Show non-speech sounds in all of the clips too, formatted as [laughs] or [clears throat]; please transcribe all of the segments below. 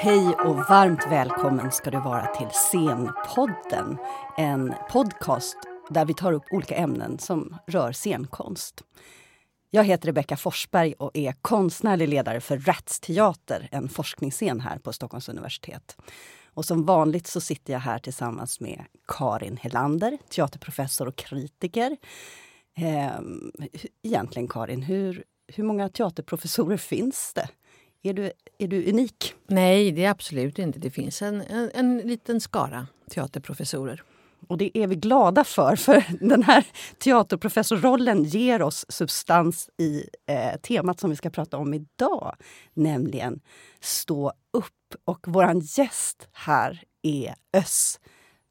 Hej och varmt välkommen ska du vara till Scenpodden. En podcast där vi tar upp olika ämnen som rör scenkonst. Jag heter Rebecka Forsberg och är konstnärlig ledare för Rats Teater, en forskningsscen här på Stockholms universitet. Och som vanligt så sitter jag här tillsammans med Karin Helander, teaterprofessor och kritiker. Ehm, egentligen Karin, hur, hur många teaterprofessorer finns det? Är du, är du unik? Nej, det är absolut inte. Det finns en, en, en liten skara teaterprofessorer. Och det är vi glada för, för den här teaterprofessorrollen ger oss substans i eh, temat som vi ska prata om idag, nämligen Stå upp. Och vår gäst här är Öss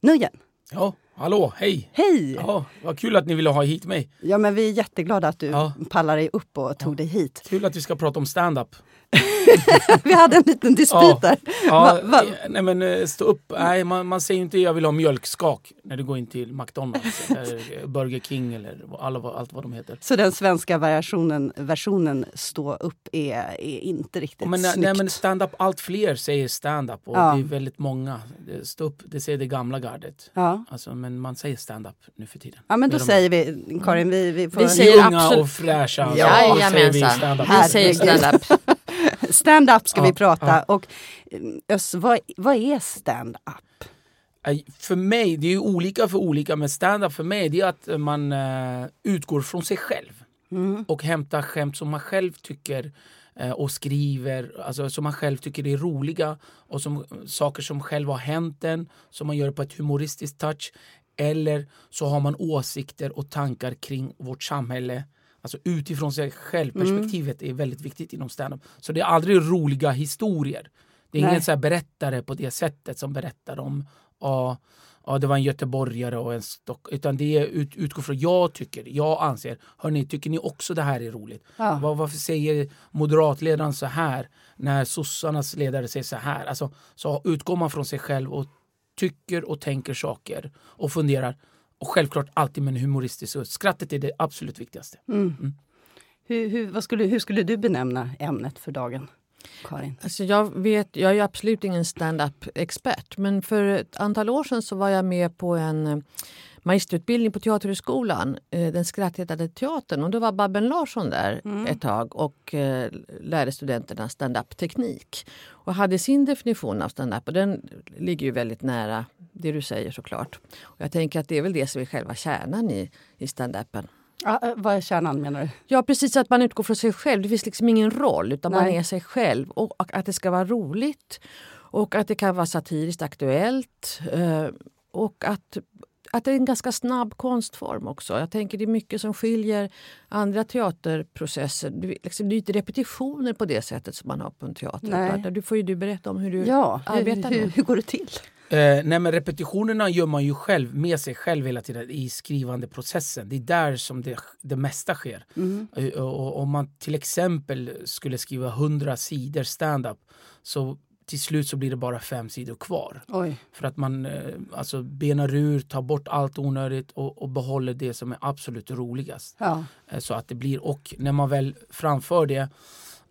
Nujen. Ja, hallå, hej! Hej! Ja, vad kul att ni ville ha hit mig. Ja, men vi är jätteglada att du Ja. pallar dig upp och tog dig hit. Kul att vi ska prata om stand-up. [laughs] vi hade en liten dispyt Ja. där. Ja, Va- va- Nej men eh, stå upp, nej man, man säger inte jag vill ha mjölkskak när du går in till McDonalds [laughs] eller Burger King eller alla, allt vad de heter. Så den svenska variationen, versionen Stå upp är, är inte riktigt Men, nej, snyggt. nej men stand-up, allt fler säger stand-up och Ja. det är väldigt många. Stå upp, det säger det gamla gardet. ja. Alltså, men man säger stand-up nu för tiden. ja, men då de- säger vi, Karin, vi, vi får... Vi säger är unga absolut- och fräscha. Ja, så säger vi Jajamensan. stand-up. Vi säger stand-up. [laughs] Stand-up ska Ja, vi prata. ja. Och eh, Öss, vad, vad är stand-up? För mig, det är ju olika för olika, men stand-up för mig det är att man eh, utgår från sig själv Mm. och hämtar skämt som man själv tycker eh, och skriver, alltså som man själv tycker är roliga och som, saker som själv har hänt en, som man gör på ett humoristiskt touch. Eller så har man åsikter och tankar kring vårt samhälle. Alltså utifrån sig själv, perspektivet är väldigt viktigt inom stand-up. Så det är aldrig roliga historier. Det är Nej. ingen så berättare på det sättet som berättar om ja, ja, det var en göteborgare och en stock. Utan det är ut, utgår från jag tycker, jag anser. Hörni, tycker ni också det här är roligt? Ja. Var, varför säger moderatledaren så här när sossarnas ledare säger så här? Alltså, så utgår man från sig själv och tycker och tänker saker och funderar. Och självklart alltid med en humoristisk röst. Skrattet är det absolut viktigaste. Hur, hur, vad skulle, hur skulle du benämna ämnet för dagen, Karin? Alltså jag, vet, jag är ju absolut ingen stand-up-expert men för ett antal år sedan så var jag med på en eh, magisterutbildning på Teaterhögskolan, eh, den skrattretande teatern. Och då var Babben Larsson där ett tag och eh, lärde studenterna stand-up-teknik. Och hade sin definition av stand-up och den ligger ju väldigt nära det du säger såklart. Och jag tänker att det är väl det som är själva kärnan i, i stand-upen. Ja, eh, vad är kärnan menar du? Ja, precis. Att man utgår från sig själv. Det finns liksom ingen roll, utan man Nej. är sig själv. Och och att det ska vara roligt och att det kan vara satiriskt aktuellt. Och att, att det är en ganska snabb konstform också. Jag tänker det är mycket som skiljer andra teaterprocesser. Det är liksom, det är inte repetitioner på det sättet som man har på en teater. Nej. Utan Du får ju du berätta om hur du Ja, hur, arbetar hur, med. hur går det till? Eh, nej men repetitionerna gör man ju själv med sig själv hela tiden i skrivande processen. Det är där som det, det mesta sker. Eh, och, om man till exempel skulle skriva 100 sidor stand-up så till slut så blir det bara fem sidor kvar. Oj. För att man eh, alltså benar ur, tar bort allt onödigt och, och behåller det som är absolut roligast. Ja. Eh, Så att det blir, och när man väl framför det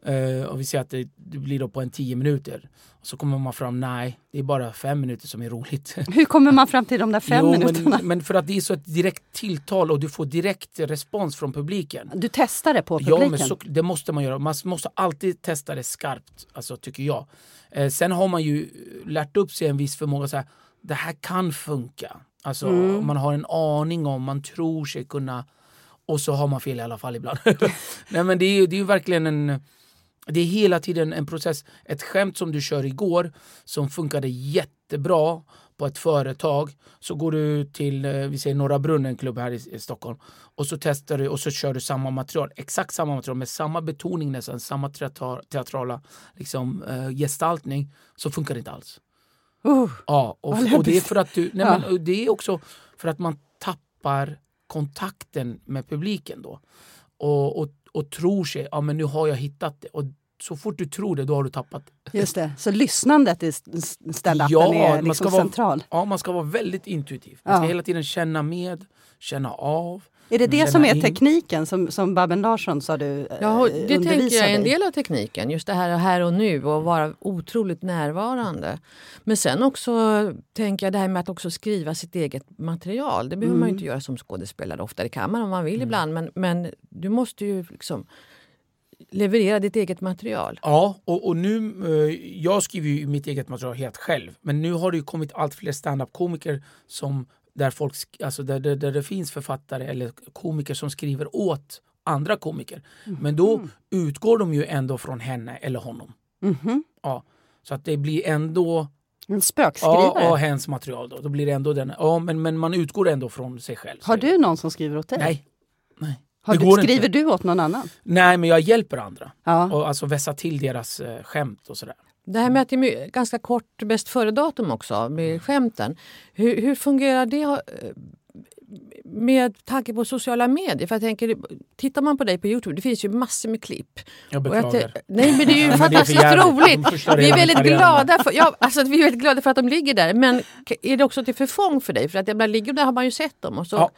eh, och vi ser att det, det blir då på en tio minuter så kommer man fram, nej, det är bara fem minuter som är roligt. [laughs] [laughs] Hur kommer man fram till de där fem Jo, minuterna? men, men för att det är så ett direkt tilltal och du får direkt respons från publiken. Du testar det på publiken? Ja, men så, det måste man göra. Man måste alltid testa det skarpt, alltså, tycker jag. Eh, sen har man ju lärt upp sig en viss förmåga. Så här, det här kan funka. Alltså, Mm. Man har en aning om, man tror sig kunna... Och så har man fel i alla fall ibland. [laughs] Nej, men det är ju det är ju verkligen en... Det är hela tiden en process. Ett skämt som du kör igår som funkade jättebra på ett företag. Så går du till eh, vi säger Norra Brunnen klubb här i, i Stockholm och så testar du och så kör du samma material. Exakt samma material med samma betoning nästan, samma teatra, teatrala liksom, eh, gestaltning. Så funkar det inte alls. Uh, Ja, och, och det är för att du, nej, men, det är också för att man tappar kontakten med publiken då. Och, och, och tror sig, ja men nu har jag hittat det. Och så fort du tror det, då har du tappat det. just det. Så lyssnandet i st- stand-upen Ja, är man ska liksom vara- central? Ja, man ska vara väldigt intuitiv. Man ska Ja. hela tiden känna med, känna av. Är det det som är in. tekniken som, som Babben Larsson sa du eh, Ja, det tänker jag är en del av tekniken. Just det här här och nu och vara otroligt närvarande. Men sen också tänker jag det här med att också skriva sitt eget material. Det behöver man ju Mm. inte göra som skådespelare ofta. Det kan man om man vill ibland. Men, men du måste ju liksom leverera ditt eget material. Ja, och, och nu, eh, jag skriver ju mitt eget material helt själv. Men nu har det ju kommit allt fler stand-up-komiker som där, folk, alltså där, där, där det finns författare eller komiker som skriver åt andra komiker. Men då utgår de ju ändå från henne eller honom. Mhm. Ja, så att det blir ändå En ja, spökskrivare. ja, hens material. Då. då blir det ändå den. Ja, men, men man utgår ändå från sig själv. Har du någon som skriver åt dig? Nej. Nej. Har du, skriver inte. du åt någon annan? Nej, men jag hjälper andra. Ja. Och alltså vässa till deras eh, skämt och sådär. Det här med att det är ganska kort bäst före-datum också med skämten. Hur, hur fungerar det eh, med tanke på sociala medier? För jag tänker, tittar man på dig på Youtube, det finns ju massor med klipp. Jag jag beklagar. te- nej men det är ju [laughs] är fantastiskt roligt. Vi är väldigt glada för, ja, alltså, vi är väldigt glada för att de ligger där. Men är det också till förfång för dig? För att ibland ligger där har man ju sett dem. Och så, Ja.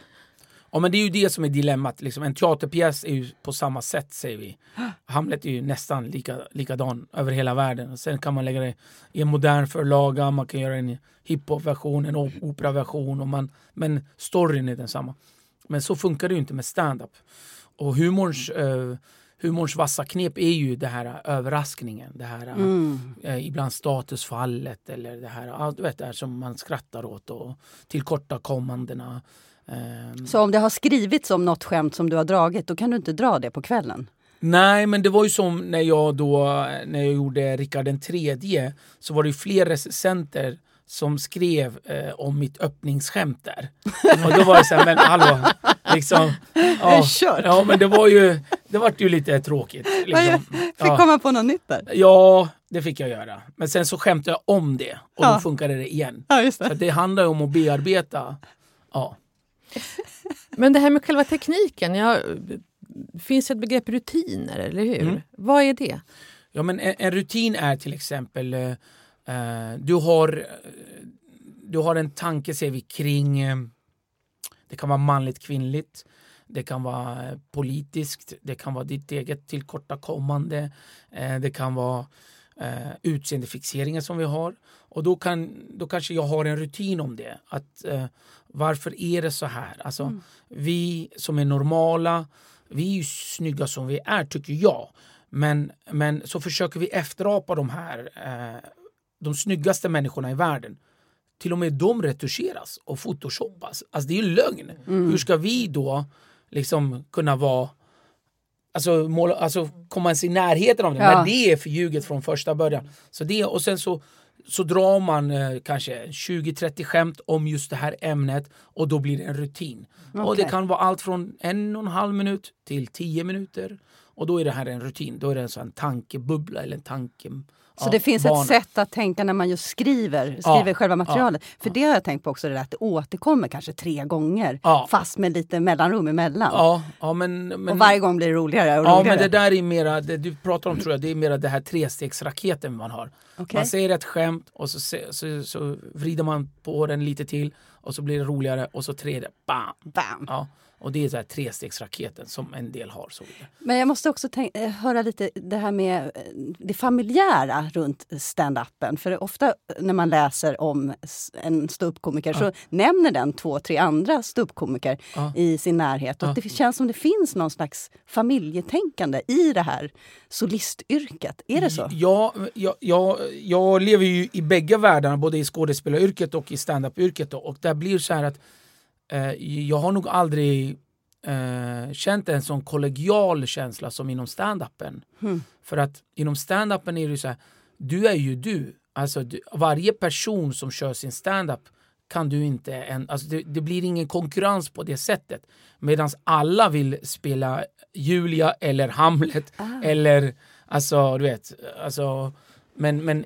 Ja, men det är ju det som är dilemmat. Liksom, en teaterpjäs är ju på samma sätt, säger vi. [gasps] Hamlet är ju nästan lika, likadan över hela världen. Sen kan man lägga det i en modern förlaga, man kan göra en hiphop-version, en operaversion. Och man, men storyn är densamma. Men så funkar det ju inte med stand-up. Och humorns, eh, humorns vassa knep är ju det här eh, överraskningen. Det här Mm. eh, ibland statusfallet eller det här, du vet, det här som man skrattar åt och tillkortakommandena. Ehm, Så om det har skrivits om något skämt som du har dragit, då kan du inte dra det på kvällen? Nej, men det var ju som när jag då när jag gjorde Rickard den tredje så var det ju fler recensenter som skrev eh, om mitt öppningsskämt där. Och då var det så här, men hallå, liksom. [laughs] Ja, ja men det var ju, det var ju lite tråkigt. Liksom. Fick Ja. komma på något nytt där? ja, det fick jag göra. Men sen så skämtade jag om det och Ja. då funkade det igen. Ja, just Så det handlar ju om att bearbeta. Ja. Men det här med själva tekniken. Ja, finns ett begrepp rutiner, eller hur? Mm. Vad är det? Ja, men en, en rutin är till exempel, eh, eh, du, har, eh, du har en tanke säger vi, kring, eh, det kan vara manligt, kvinnligt, det kan vara politiskt, det kan vara ditt eget tillkortakommande, eh, det kan vara eh, utseendefixeringen som vi har. Och då, kan, då kanske jag har en rutin om det. Att, eh, varför är det så här? Alltså, Vi som är normala, vi är ju snygga som vi är tycker jag. Men, men så försöker vi efterapa de här eh, de snyggaste människorna i världen. Till och med de retuscheras och photoshoppas. Alltså det är ju lögn. Hur ska vi då liksom kunna vara Alltså, måla, alltså komma ens i närheten av det Ja. när det är förljuget från första början. Så det, och sen så, så drar man eh, kanske 20-30 skämt om just det här ämnet och då blir det en rutin. Och det kan vara allt från en och en halv minut till tio minuter. Och då är det här en rutin. Då är det en sån tankebubbla eller en tanke... Så ja, det finns bana. ett sätt att tänka när man just skriver, skriver Ja, själva materialet. För det har jag tänkt på också, det där att det återkommer kanske tre gånger Ja. fast med lite mellanrum emellan. Ja, ja men, men, och varje gång blir det roligare och Ja, roligare. men det där är mera, det du pratar om tror jag, det är mera det här trestegsraketen man har. Okej. Man säger ett skämt och så, se- så, så vrider man på den lite till och så blir det roligare och så tredje, bam! Bam. Ja, och det är så här trestegsraketen som en del har. Så. Men jag måste också eh, höra lite det här med eh, det familjära runt stand-upen. För ofta när man läser om en ståuppkomiker så nämner den två, tre andra ståuppkomiker Ja. i sin närhet. Och Ja. det känns som det finns någon slags familjetänkande i det här solistyrket. Är det så? Ja, jag, jag, jag lever ju i bägge världarna, både i skådespelaryrket och i standup-yrket. Och där blir så här att eh, jag har nog aldrig eh, känt en sån kollegial känsla som inom standupen. Hmm. För att inom standupen är det så här, du är ju du. Alltså du, varje person som kör sin standup kan du inte... En, alltså det, det blir ingen konkurrens på det sättet. Medan alla vill spela Julia eller Hamlet eller alltså du vet, alltså men, men,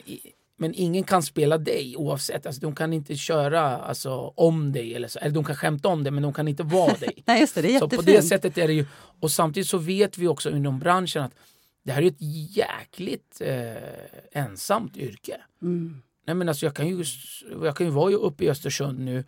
men ingen kan spela dig oavsett. Alltså, de kan inte köra alltså, om dig eller så. Eller de kan skämta om dig men de kan inte vara dig. [laughs] Nej, just det. Det är Så jättefint. på det sättet är det ju. Och samtidigt så vet vi också inom branschen att det här är ett jäkligt eh, ensamt yrke. Mm. Nej, men alltså jag, kan ju, jag kan ju vara uppe i Östersund nu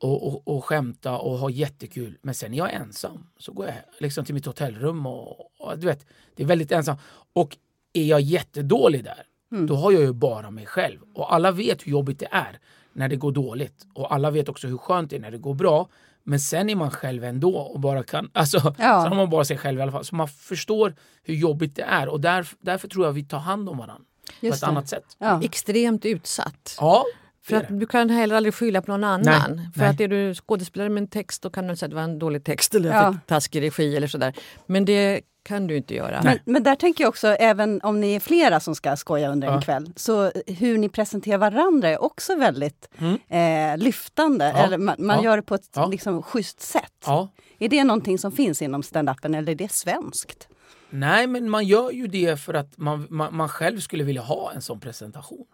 och, och, och skämta och ha jättekul. Men sen är jag ensam. Så går jag liksom till mitt hotellrum och, och du vet, det är väldigt ensam. Och är jag jättedålig där, då har jag ju bara mig själv. Och alla vet hur jobbigt det är när det går dåligt. Och alla vet också hur skönt det är när det går bra. Men sen är man själv ändå och bara kan, [laughs] alltså, Ja. sen har man bara sig själv i alla fall. Så man förstår hur jobbigt det är och där, därför tror jag vi tar hand om varandra på Just ett det. annat sätt. Ja. Extremt utsatt. Ja, För att du kan heller aldrig skylla på någon annan. För nej. att är du skådespelare med en text då kan du säga att det var en dålig text eller Ja. taskig regi eller sådär. Men det kan du inte göra. Men, men där tänker jag också, även om ni är flera som ska skoja under en Ja. kväll, så hur ni presenterar varandra är också väldigt eh, lyftande. Mm. Ja. Eller man man Ja. gör det på ett Ja. liksom, schysst sätt. Ja. Är det någonting som finns inom stand-upen eller är det svenskt? Nej, men man gör ju det för att man, man, man själv skulle vilja ha en sån presentation.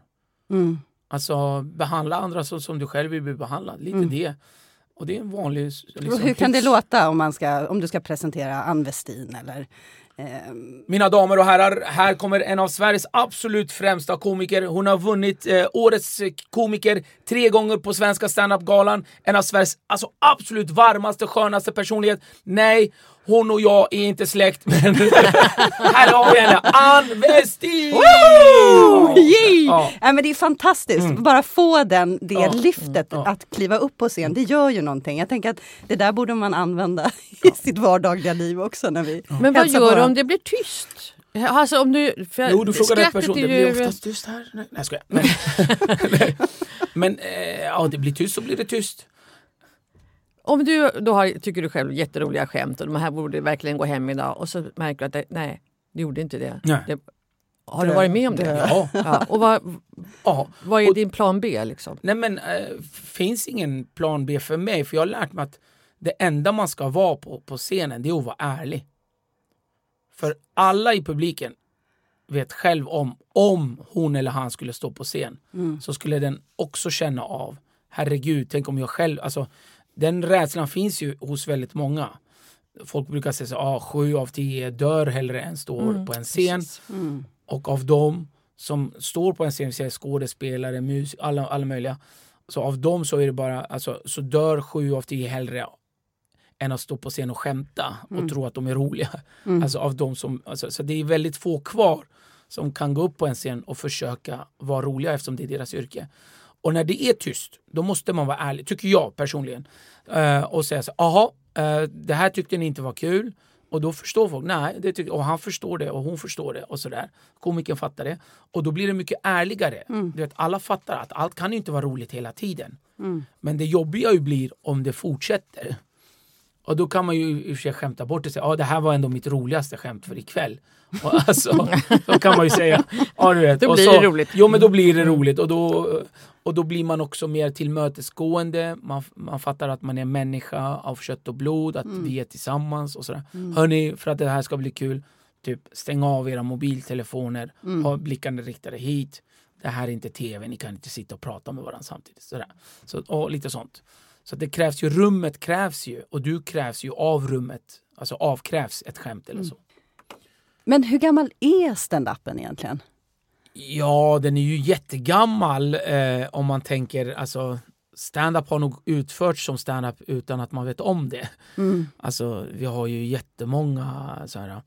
Mm. Alltså behandla andra så som du själv vill bli behandlad. Lite det. Och det är en vanlig... Liksom, hur kan det låta om, man ska, om du ska presentera Ann Westin eller ehm, Mina damer och herrar, här kommer en av Sveriges absolut främsta komiker. Hon har vunnit eh, Årets eh, komiker tre gånger på Svenska standup-galan. En av Sveriges alltså, absolut varmaste, skönaste personlighet. Nej, hon och jag är inte släkt, [laughs] men här har vi henne! Ann Westin! Oh! Ja. Men det är fantastiskt, bara få den, det Ja. lyftet Ja. att kliva upp på scen, det gör ju någonting. Jag tänker att det där borde man använda i sitt vardagliga liv också. När vi Men vad gör du om det blir tyst? Alltså om du... För Jo, du frågar rätt person. är Det blir ju- oftast tyst här. Nej, jag skojar. Men, [laughs] [laughs] men eh, ja, det blir tyst så blir det tyst. Om du då har, tycker du själv jätteroliga skämt och de här borde verkligen gå hem idag och så märker du att det, nej, det gjorde inte det. Nej. det har du varit med om det? Ja. Ja, och vad, ja. vad är Och- din plan B? Liksom? Nej men eh, finns ingen plan B för mig för jag har lärt mig att det enda man ska vara på, på scenen det är att vara ärlig. För alla i publiken vet själv om, om hon eller han skulle stå på scen så skulle den också känna av, herregud, tänk om jag själv, alltså den rädslan finns ju hos väldigt många. Folk brukar säga så ah, sju av tio dör hellre än står på en scen. Och av dem som står på en scen, säger skådespelare, mus, alla, alla möjliga. Så av dem så är det bara, alltså, så dör sju av tio hellre än att stå på scen och skämta och tro att de är roliga. Alltså av dem som, alltså, så det är väldigt få kvar som kan gå upp på en scen och försöka vara roliga eftersom det är deras yrke. Och när det är tyst, då måste man vara ärlig, tycker jag personligen. Eh, och säga så aha, eh, det här tyckte ni inte var kul. Och då förstår folk, nej, det tyck- och han förstår det och hon förstår det och sådär. Komikern fattar det. Och då blir det mycket ärligare. Du vet, alla fattar att allt kan ju inte vara roligt hela tiden. Men det jobbiga ju blir om det fortsätter. Och då kan man ju i och för sig skämta bort det och säga ah, det här var ändå mitt roligaste skämt för ikväll. Och [laughs] alltså, då kan man ju säga. Ja, du vet. Då blir så, det roligt. Jo, men då blir det roligt och då, och då blir man också mer tillmötesgående. Man, man fattar att man är människa av kött och blod, att vi är tillsammans och sådär. Hörni, för att det här ska bli kul, typ stäng av era mobiltelefoner, ha blickarna riktade hit. Det här är inte tv, ni kan inte sitta och prata med varandra samtidigt. Sådär. Så, och lite sånt. Så det krävs ju, rummet krävs ju och du krävs ju av rummet. Alltså avkrävs ett skämt eller så. Men hur gammal är stand-upen egentligen? Ja, den är ju jättegammal eh, om man tänker, alltså stand-up har nog utförts som stand-up utan att man vet om det. Alltså, vi har ju jättemånga så här,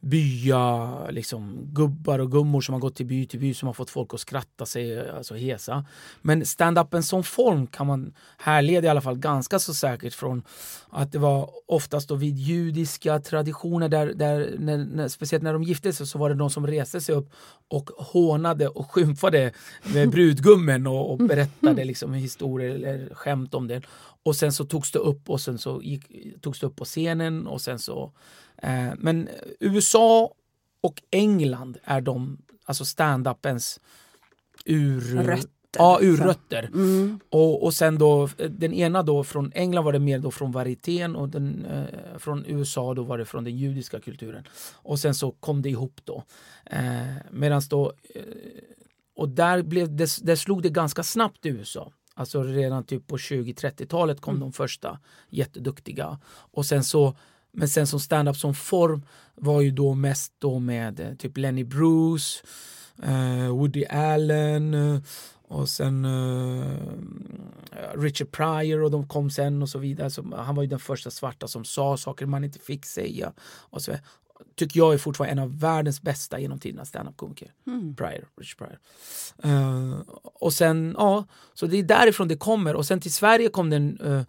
byar, liksom, gubbar och gummor som har gått till by till by som har fått folk att skratta sig alltså hesa. Men stand-upen som form kan man härleda i alla fall ganska så säkert från att det var oftast då vid judiska traditioner där, där när, när, speciellt när de gifte sig så var det de som reste sig upp och hånade och skymfade med brudgummen och, och berättade [laughs] liksom historier eller skämt om det. Och sen så togs det upp och sen så gick, togs det upp på scenen och sen så eh, men USA och England är de, alltså stand-upens ur... Rötter, Ja, så. urrötter. Och, och sen då, den ena då från England var det mer då från varietén och den, eh, från USA då var det från den judiska kulturen. Och sen så kom det ihop då. Eh, Medan då, eh, och där, blev det, där slog det ganska snabbt i USA. Alltså redan typ på 20-30-talet kom de första jätteduktiga. Och sen så, men sen som stand-up som form var ju då mest då med eh, typ Lenny Bruce, eh, Woody Allen eh, Och sen uh, Richard Pryor och de kom sen och så vidare. Så han var ju den första svarta som sa saker man inte fick säga. Och så tycker jag är fortfarande en av världens bästa genom tiderna standup-komiker. Mm. Pryor, Richard Pryor. Uh, och sen, ja, så det är därifrån det kommer. Och sen till Sverige kom den uh,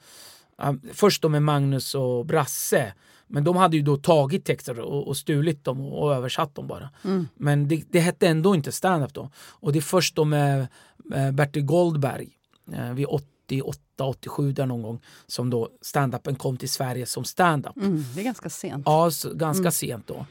först då med Magnus och Brasse. Men de hade ju då tagit texter och, och stulit dem och, och översatt dem bara. Mm. Men det, det hette ändå inte stand-up då. Och det är först då med, Bertil Goldberg vid 88, 87 där någon gång som då stand-upen kom till Sverige som stand-up. Mm, det är ganska sent. Ja, så, ganska mm. sent då.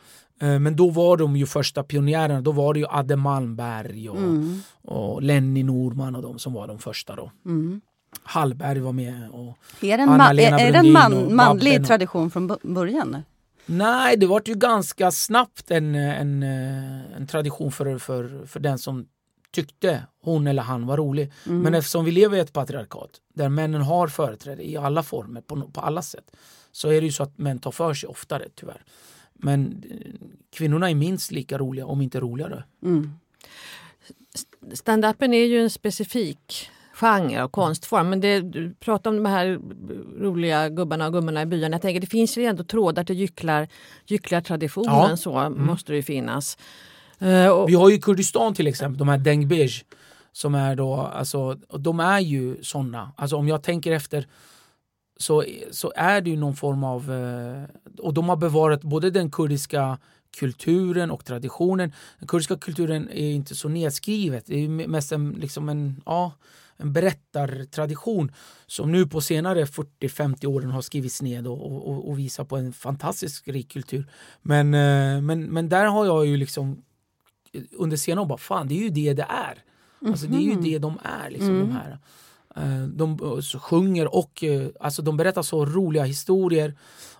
Eh, men då var de ju första pionjärerna. Då var det ju Adde Malmberg och, mm. och Lenny Norman och de som var de första då. Mm. Hallberg var med. Och är det en, ma är det en man, manlig tradition från början? Nej, det var ju ganska snabbt en, en, eh, en tradition för, för, för den som tyckte hon eller han var rolig. Mm. Men eftersom vi lever i ett patriarkat där männen har företräde i alla former, på, på alla sätt, så är det ju så att män tar för sig oftare tyvärr. Men eh, kvinnorna är minst lika roliga, om inte roligare. Mm. Stand-upen är ju en specifik genre och konstform. Men det, du pratar om de här roliga gubbarna och gummorna i byarna. Jag tänker det finns ju ändå trådar till gycklar, gycklartraditionen. Ja. Så mm. måste det ju finnas. Eh, och, Vi har ju Kurdistan till exempel, de här Dengbej. Som är då, alltså, de är ju sådana. Alltså om jag tänker efter så, så är det ju någon form av... Eh, och de har bevarat både den kurdiska kulturen och traditionen. Den kurdiska kulturen är inte så nedskrivet. Det är mest en, liksom en, ja, en berättartradition som nu på senare 40-50 åren har skrivits ned och, och, och, visar på en fantastisk rik kultur. Men, eh, men, men där har jag ju liksom under senare år bara, fan det är ju det det är. Alltså det är ju det de är, liksom, mm. de här. Eh, de sjunger och alltså, de berättar så roliga historier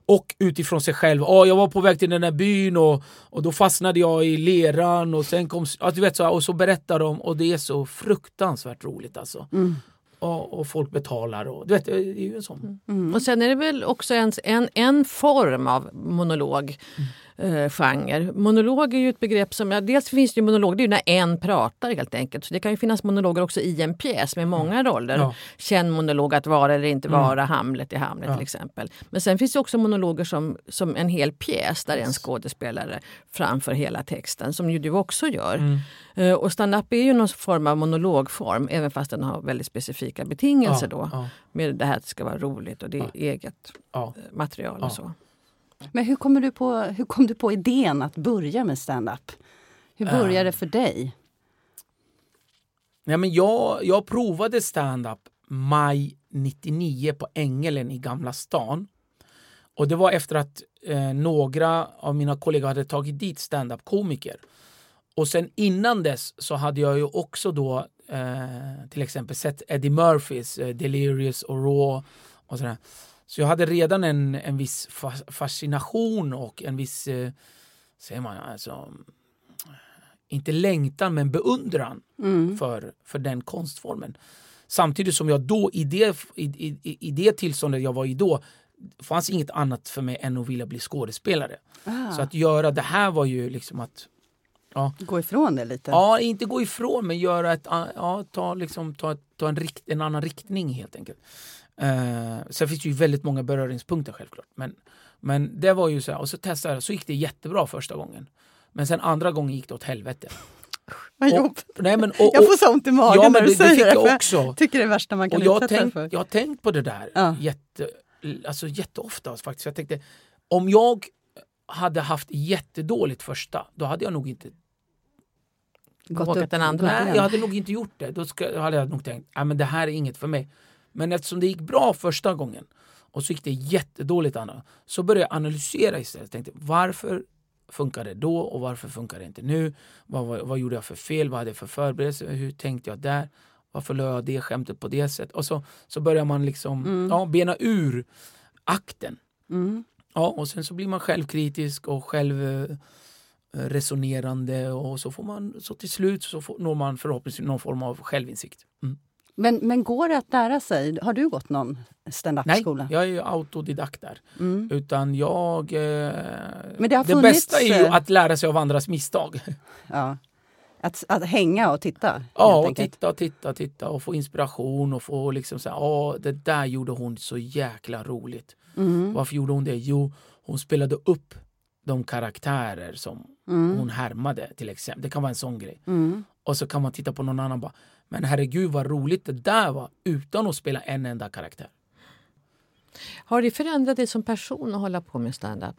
och utifrån sig själv. Oh, jag var på väg till den här byn och, och då fastnade jag i leran och sen kom... Ja, du vet, så, och så berättar de och det är så fruktansvärt roligt alltså. Mm. Och, och, folk betalar och du vet, det är ju en sån. Mm. Och sen är det väl också en, en, en form av monolog. Mm eh, genre. Monolog är ju ett begrepp som, ja, dels finns det ju monolog, det är ju när en pratar helt enkelt. Så det kan ju finnas monologer också i en pjäs med många mm. roller. Ja. Känn monolog att vara eller inte mm. vara, mm. Hamlet i Hamlet ja. till exempel. Men sen finns det också monologer som, som en hel pjäs där en skådespelare framför hela texten, som ju du också gör. Mm. Uh, och stand-up är ju någon form av monologform, även fast den har väldigt specifika betingelser ja, då. Med det här att det ska vara roligt och det är eget material och så. Men hur, kommer du på, hur kom du på idén att börja med stand-up? Hur började det för dig? Nej, men jag, jag provade stand-up maj 99 på Ängelen i Gamla stan. Och det var efter att eh, några av mina kollegor hade tagit dit stand-up-komiker. Och sen innan dess så hade jag ju också då eh, till exempel sett Eddie Murphys eh, Delirious och Raw och sådär. Så jag hade redan en, en viss fascination och en viss, eh, säger man, alltså, inte längtan men beundran mm. för, för den konstformen. Samtidigt som jag då i det, i, i, i det tillståndet jag var i då fanns inget annat för mig än att vilja bli skådespelare. Ah. Så att göra det här var ju liksom att Ja. Gå ifrån det lite? Ja, inte gå ifrån men göra ett, ja, ta, liksom, ta, ta en, rikt, en annan riktning helt enkelt. Uh, sen finns det ju väldigt många beröringspunkter självklart. Men, men det var ju så här, och så testade jag, så gick det jättebra första gången. Men sen andra gången gick det åt helvete. [laughs] Vad jobbigt. jag får så ont i magen ja, när du det, säger det. Jag också. Jag tycker det är det värsta man kan och jag utsätta tänk, för. Jag har tänkt på det där ja. jätte, alltså jätteofta faktiskt. Jag tänkte, om jag hade haft jättedåligt första, då hade jag nog inte gått upp den andra. Nej, jag hade nog inte gjort det. Då ska, hade jag nog tänkt, men det här är inget för mig. Men eftersom det gick bra första gången och så gick det jättedåligt andra så började jag analysera istället. Tänkte, varför funkar det då och varför funkar det inte nu? Vad, vad, vad gjorde jag för fel? Vad hade jag för förberedelse? Hur tänkte jag där? Varför la jag det skämtet på det sättet? Och så, så börjar man liksom mm. ja, bena ur akten. Mm. Ja, och sen så blir man självkritisk och självresonerande och så får man så till slut så får, når man förhoppningsvis någon form av självinsikt. Mm. Men, men går det att lära sig? Har du gått någon stand-up-skola? Nej, jag är autodidakt där. Mm. Utan jag... Eh, men det, har det bästa är ju eh, att lära sig av andras misstag. [laughs] Ja. Att, att hänga och titta? Ja, och enkelt. titta, titta, titta och få inspiration och få liksom säga, ja det där gjorde hon så jäkla roligt. Mm. Varför gjorde hon det? Jo, hon spelade upp de karaktärer som Mm. hon härmade till exempel. Det kan vara en sån grej. Mm. Och så kan man titta på någon annan bara, men herregud vad roligt det där var utan att spela en enda karaktär. Har det förändrat dig som person att hålla på med stand-up?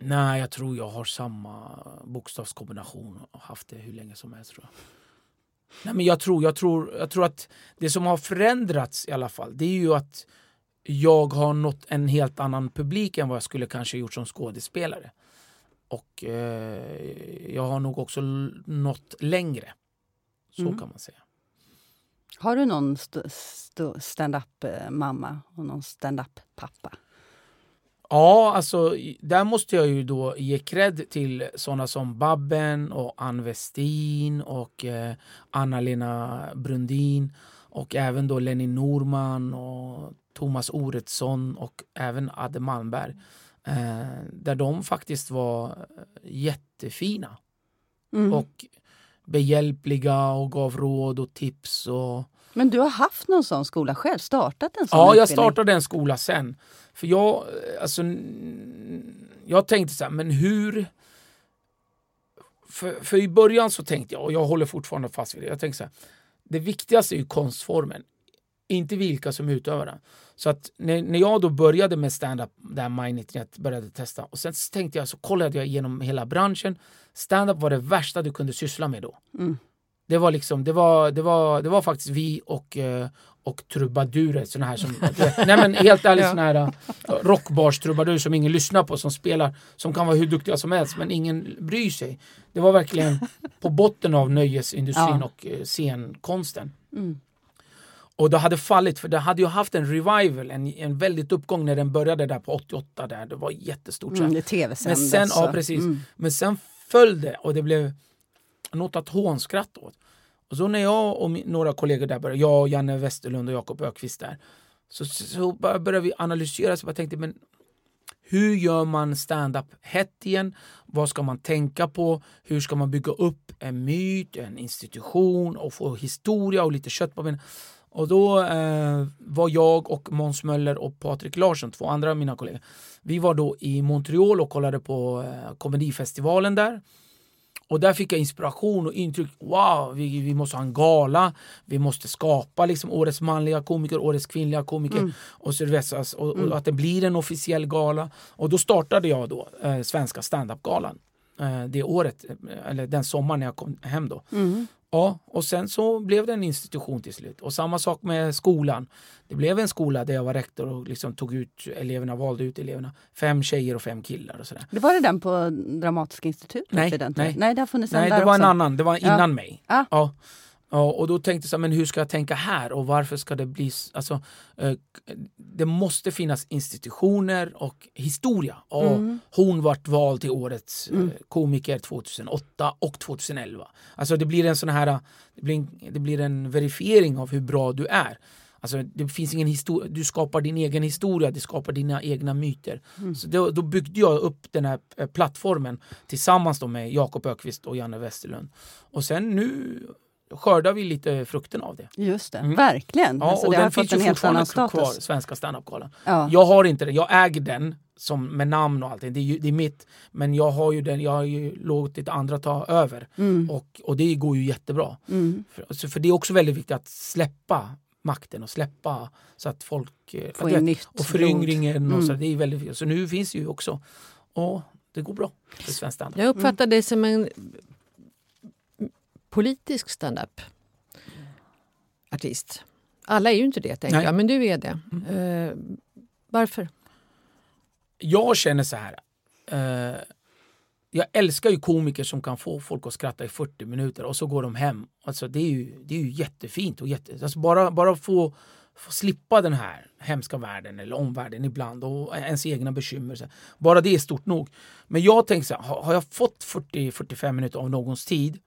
Nej, jag tror jag har samma bokstavskombination och haft det hur länge som helst. Tror jag. Nej, men jag, tror, jag, tror, jag tror att det som har förändrats i alla fall, det är ju att jag har nått en helt annan publik än vad jag skulle kanske gjort som skådespelare. Och eh, jag har nog också nått längre. Så Mm. kan man säga. Har du någon st- st- stand-up-mamma och någon stand-up-pappa? Ja, alltså där måste jag ju då ge cred till såna som Babben och Ann Westin och eh, Anna-Lena Brundin och även då Lenny Norman och Thomas Oretsson och även Adde Malmberg. Eh, där de faktiskt var eh, jättefina Mm. och behjälpliga och gav råd och tips. Och, Men du har haft någon sån skola själv? Startat en sån Ja, jag utbildning? startade en skola sen. För jag, eh, alltså, jag tänkte så här, men hur... För, för i början så tänkte jag, och jag håller fortfarande fast vid det, jag tänkte så här, det viktigaste är ju konstformen, inte vilka som utövar den. Så att när, när jag då började med stand-up, där maj 91, började testa, och sen så tänkte jag, så kollade jag igenom hela branschen. Stand-up var det värsta du kunde syssla med då. Mm. Det var liksom, det var, det var, det var faktiskt vi och, eh, och trubadurer, såna här som, [laughs] nej men helt ärligt Ja. såna här eh, rockbars-trubadurer som ingen lyssnar på, som spelar, som kan vara hur duktiga som helst, men ingen bryr sig. Det var verkligen på botten av nöjesindustrin Ja. och eh, scenkonsten. Mm. Och det hade fallit, för det hade ju haft en revival, en, en väldigt uppgång när den började där på 88, där det var jättestort. Mm, det Men sen, ja precis. Mm. Men sen föll det och det blev något att hånskratta åt. Och så när jag och några kollegor där började, jag, Janne Westerlund och Jakob Ökvist där, så, så började vi analysera. Så jag tänkte, men hur gör man stand-up hett igen? Vad ska man tänka på? Hur ska man bygga upp en myt, en institution och få historia och lite kött på benen? Och då eh, var jag och Måns Möller och Patrik Larsson, två andra av mina kollegor, vi var då i Montreal och kollade på eh, komedifestivalen där. Och där fick jag inspiration och intryck. Wow, vi, vi måste ha en gala. Vi måste skapa liksom årets manliga komiker, årets kvinnliga komiker och, så. Alltså, och, och att det blir en officiell gala. Och då startade jag då eh, Svenska standup-galan. Eh, det året, eh, eller den sommaren när jag kom hem då. Mm. Ja, och sen så blev det en institution till slut. Och samma sak med skolan. Det blev en skola där jag var rektor och liksom tog ut eleverna, valde ut eleverna. Fem tjejer och fem killar och sådär. Det var det den på Dramatiska institutet? Nej, nej. nej, det har funnits en Nej, där det var också. en annan. Det var innan Ja. mig. Ah. Ja. Ja, och då tänkte jag men hur ska jag tänka här och varför ska det bli... Alltså, eh, det måste finnas institutioner och historia. Och Mm. Hon vart vald till årets eh, komiker 2008 och 2011. Alltså det blir en sån här... Det blir en, det blir en verifiering av hur bra du är. Alltså det finns ingen historia, du skapar din egen historia, du skapar dina egna myter. Så då, då byggde jag upp den här eh, plattformen tillsammans med Jakob Ökvist och Janne Westerlund. Och sen nu skördar vi lite frukten av det. Just det, Mm. verkligen. Ja, alltså, och det har den fått finns en ju fortfarande kvar. Svenska standup-galan. Ja. Jag har inte det, jag äger den som, med namn och allting, det är, ju, det är mitt. Men jag har ju den, jag har ju låtit andra ta över. Mm. Och, och det går ju jättebra. Mm. För, så för det är också väldigt viktigt att släppa makten och släppa så att folk... eh, Få du in vet, nytt och föryngringen och Mm. så, det är väldigt viktigt. Så nu finns det ju också, och det går bra för svensk standup. Jag uppfattar dig som en politisk stand-up artist. Alla är ju inte det, tänker Nej. jag, men du är det. Eh, varför? Jag känner så här. Eh, jag älskar ju komiker som kan få folk att skratta i 40 minuter och så går de hem. Alltså, det, är ju, det är ju jättefint. Och jätte, alltså bara bara få, få slippa den här hemska världen eller omvärlden ibland och ens egna bekymmer. Bara det är stort nog. Men jag tänker så här, har jag fått 40-45 minuter av någons tid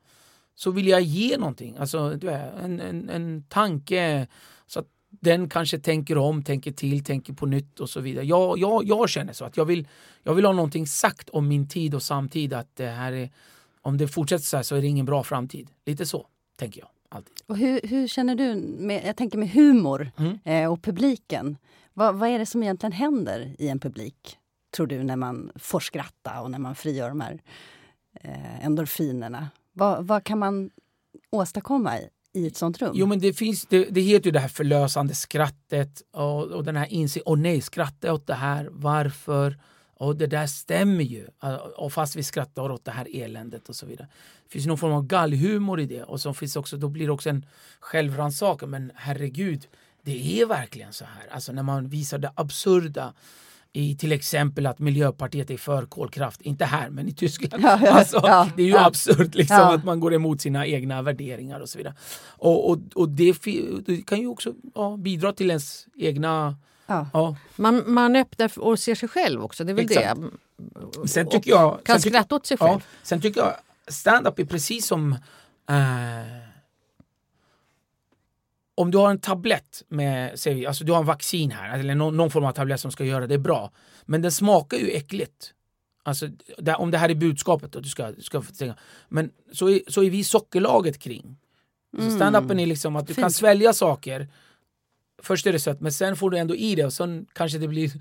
så vill jag ge någonting. Alltså, en, en, en tanke så att den kanske tänker om, tänker till, tänker på nytt och så vidare. Jag, jag, jag känner så att jag vill, jag vill ha någonting sagt om min tid och samtid. Att det här är, om det fortsätter så här så är det ingen bra framtid. Lite så, tänker jag. Alltid. Och hur, hur känner du, med, jag tänker med humor Mm. eh, och publiken. Vad, vad är det som egentligen händer i en publik, tror du, när man får skratta och när man frigör de här eh, endorfinerna? Vad, vad kan man åstadkomma i, i ett sånt rum? Jo men det finns, det, det heter ju det här förlösande skrattet och, och den här insikten, åh nej, skrattar jag åt det här, varför? Och det där stämmer ju. Och fast vi skrattar åt det här eländet och så vidare. Det finns någon form av gallhumor i det och så finns också, då blir det också en självrannsakan. Men herregud, det är verkligen så här. Alltså när man visar det absurda i till exempel att Miljöpartiet är för kolkraft. Inte här, men i Tyskland. [laughs] Ja, ja, alltså, ja, det är ju ja. absurt liksom, Ja. att man går emot sina egna värderingar och så vidare. Och, och, och det, det kan ju också ja, bidra till ens egna... Ja. Ja. Man, man öppnar och ser sig själv också. Det är väl Exakt. det. Sen Och tycker jag... Kan sen tycker- skratta åt sig själv. Ja, sen tycker jag stand-up är precis som... Eh, om du har en tablett med, säg, vi, alltså du har en vaccin här, eller någon, någon form av tablett som ska göra det bra. Men den smakar ju äckligt. Alltså, det, om det här är budskapet, då, du ska, du ska få tänka. Men så är, så är vi sockerlaget kring. Så stand-upen är liksom att du kan Fint. svälja saker. Först är det sött, men sen får du ändå i det och sen kanske det blir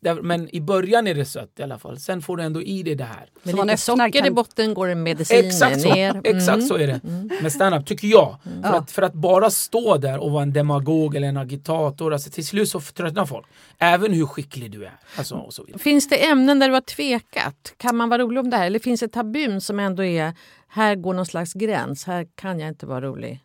där- Men i början är det sött i alla fall. Sen får du ändå i dig det här. Med Så öppnar socker i kan- botten går en medicin Exakt så, ner. [laughs] Mm. exakt så är det med standup, tycker jag. För, Ja. att, för att bara stå där och vara en demagog eller en agitator, alltså till slut så tröttnar folk. Även hur skicklig du är. Alltså, och så vidare. Finns det ämnen där du har tvekat? Kan man vara rolig om det här? Eller finns det tabun som ändå är, här går någon slags gräns, här kan jag inte vara rolig?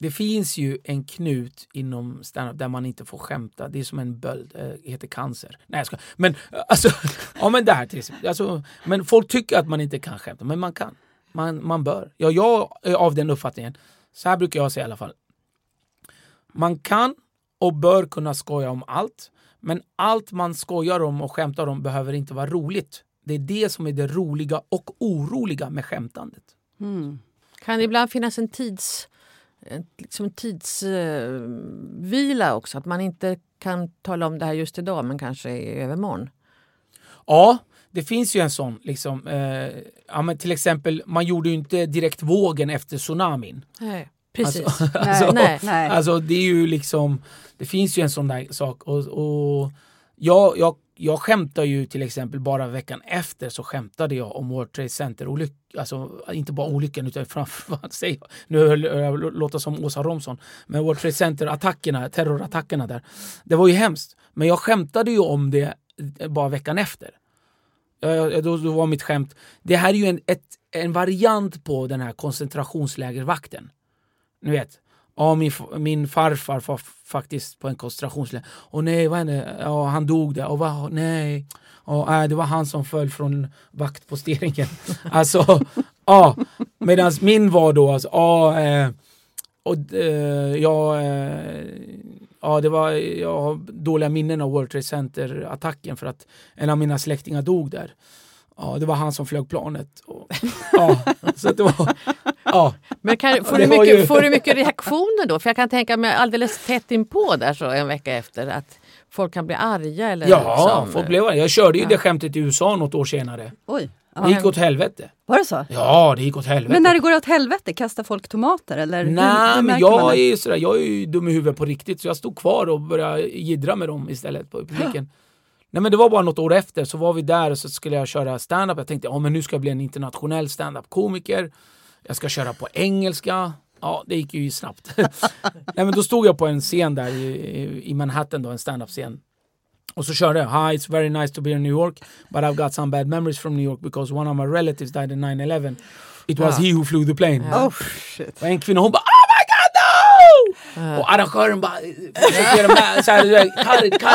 Det finns ju en knut inom standup där man inte får skämta. Det är som en böld, Det heter cancer. Nej jag ska. Men eh, alltså, [laughs] ja men där till exempel. Alltså, men folk tycker att man inte kan skämta, men man kan. Man, man bör. Ja, jag är av den uppfattningen. Så här brukar jag säga i alla fall. Man kan och bör kunna skoja om allt. Men allt man skojar om och skämtar om behöver inte vara roligt. Det är det som är det roliga och oroliga med skämtandet. Mm. Kan det ibland finnas en tids liksom tidsvila också? Att man inte kan tala om det här just idag men kanske i övermorgon? Ja, det finns ju en sån. Liksom, eh, ja, men till exempel, man gjorde ju inte direkt vågen efter tsunamin. Nej, precis. Alltså, [laughs] Nej, alltså, nej. nej. alltså, det är ju liksom, det finns ju en sån där sak. Och, och jag, jag, jag skämtar ju till exempel bara veckan efter så skämtade jag om World Trade Center olyckan. Alltså inte bara olyckan utan framförallt, [laughs] jag, nu höll jag låta som Åsa Romson, men World Trade Center-attackerna, terrorattackerna där. Det var ju hemskt. Men jag skämtade ju om det eh, bara veckan efter. Då, då var mitt skämt, det här är ju en, ett, en variant på den här koncentrationslägervakten. Ni vet, ja, min, min farfar var faktiskt på en koncentrationsläger. Och nej, vad hände? Ja, han dog där. Och vad, nej, ja, äh, det var han som föll från vaktposteringen. [laughs] alltså, ja. Medan min var då, alltså, ja, eh, och, eh, ja, eh, ja, det var, jag har dåliga minnen av World Trade Center-attacken för att en av mina släktingar dog där. Ja, det var han som flög planet. Och, ja, så det var, ja. Men kan, får, Det du mycket, ju- får du mycket reaktioner då? För jag kan tänka mig alldeles tätt inpå där så en vecka efter att folk kan bli arga eller Ja, folk blev arga. Jag körde ju Ja. det skämtet i USA något år senare. Oj. Ja. Det gick åt helvete. Var det så? Ja, det gick åt helvete. Men när det går åt helvete, kastar folk tomater? Eller Nej, hur men man jag är, sådär, jag är ju dum i huvudet på riktigt så jag stod kvar och började jiddra med dem istället på publiken. Nej men det var bara något år efter så var vi där och så skulle jag köra stand-up. Jag tänkte ja men nu ska jag bli en internationell stand-up-komiker. Jag ska köra på engelska. Ja, det gick ju snabbt. [laughs] Nej men då stod jag på en scen där i, i- Manhattan då, en stand-up-scen. Och så körde jag Hi, it's very nice to be in New York but I've got some bad memories from New York because one of my relatives died in 9-11. It was Ja. he who flew the plane. Oh, shit. Och en kvinna hon bara Oh my god no! Och arrangören bara försökte göra med, så här,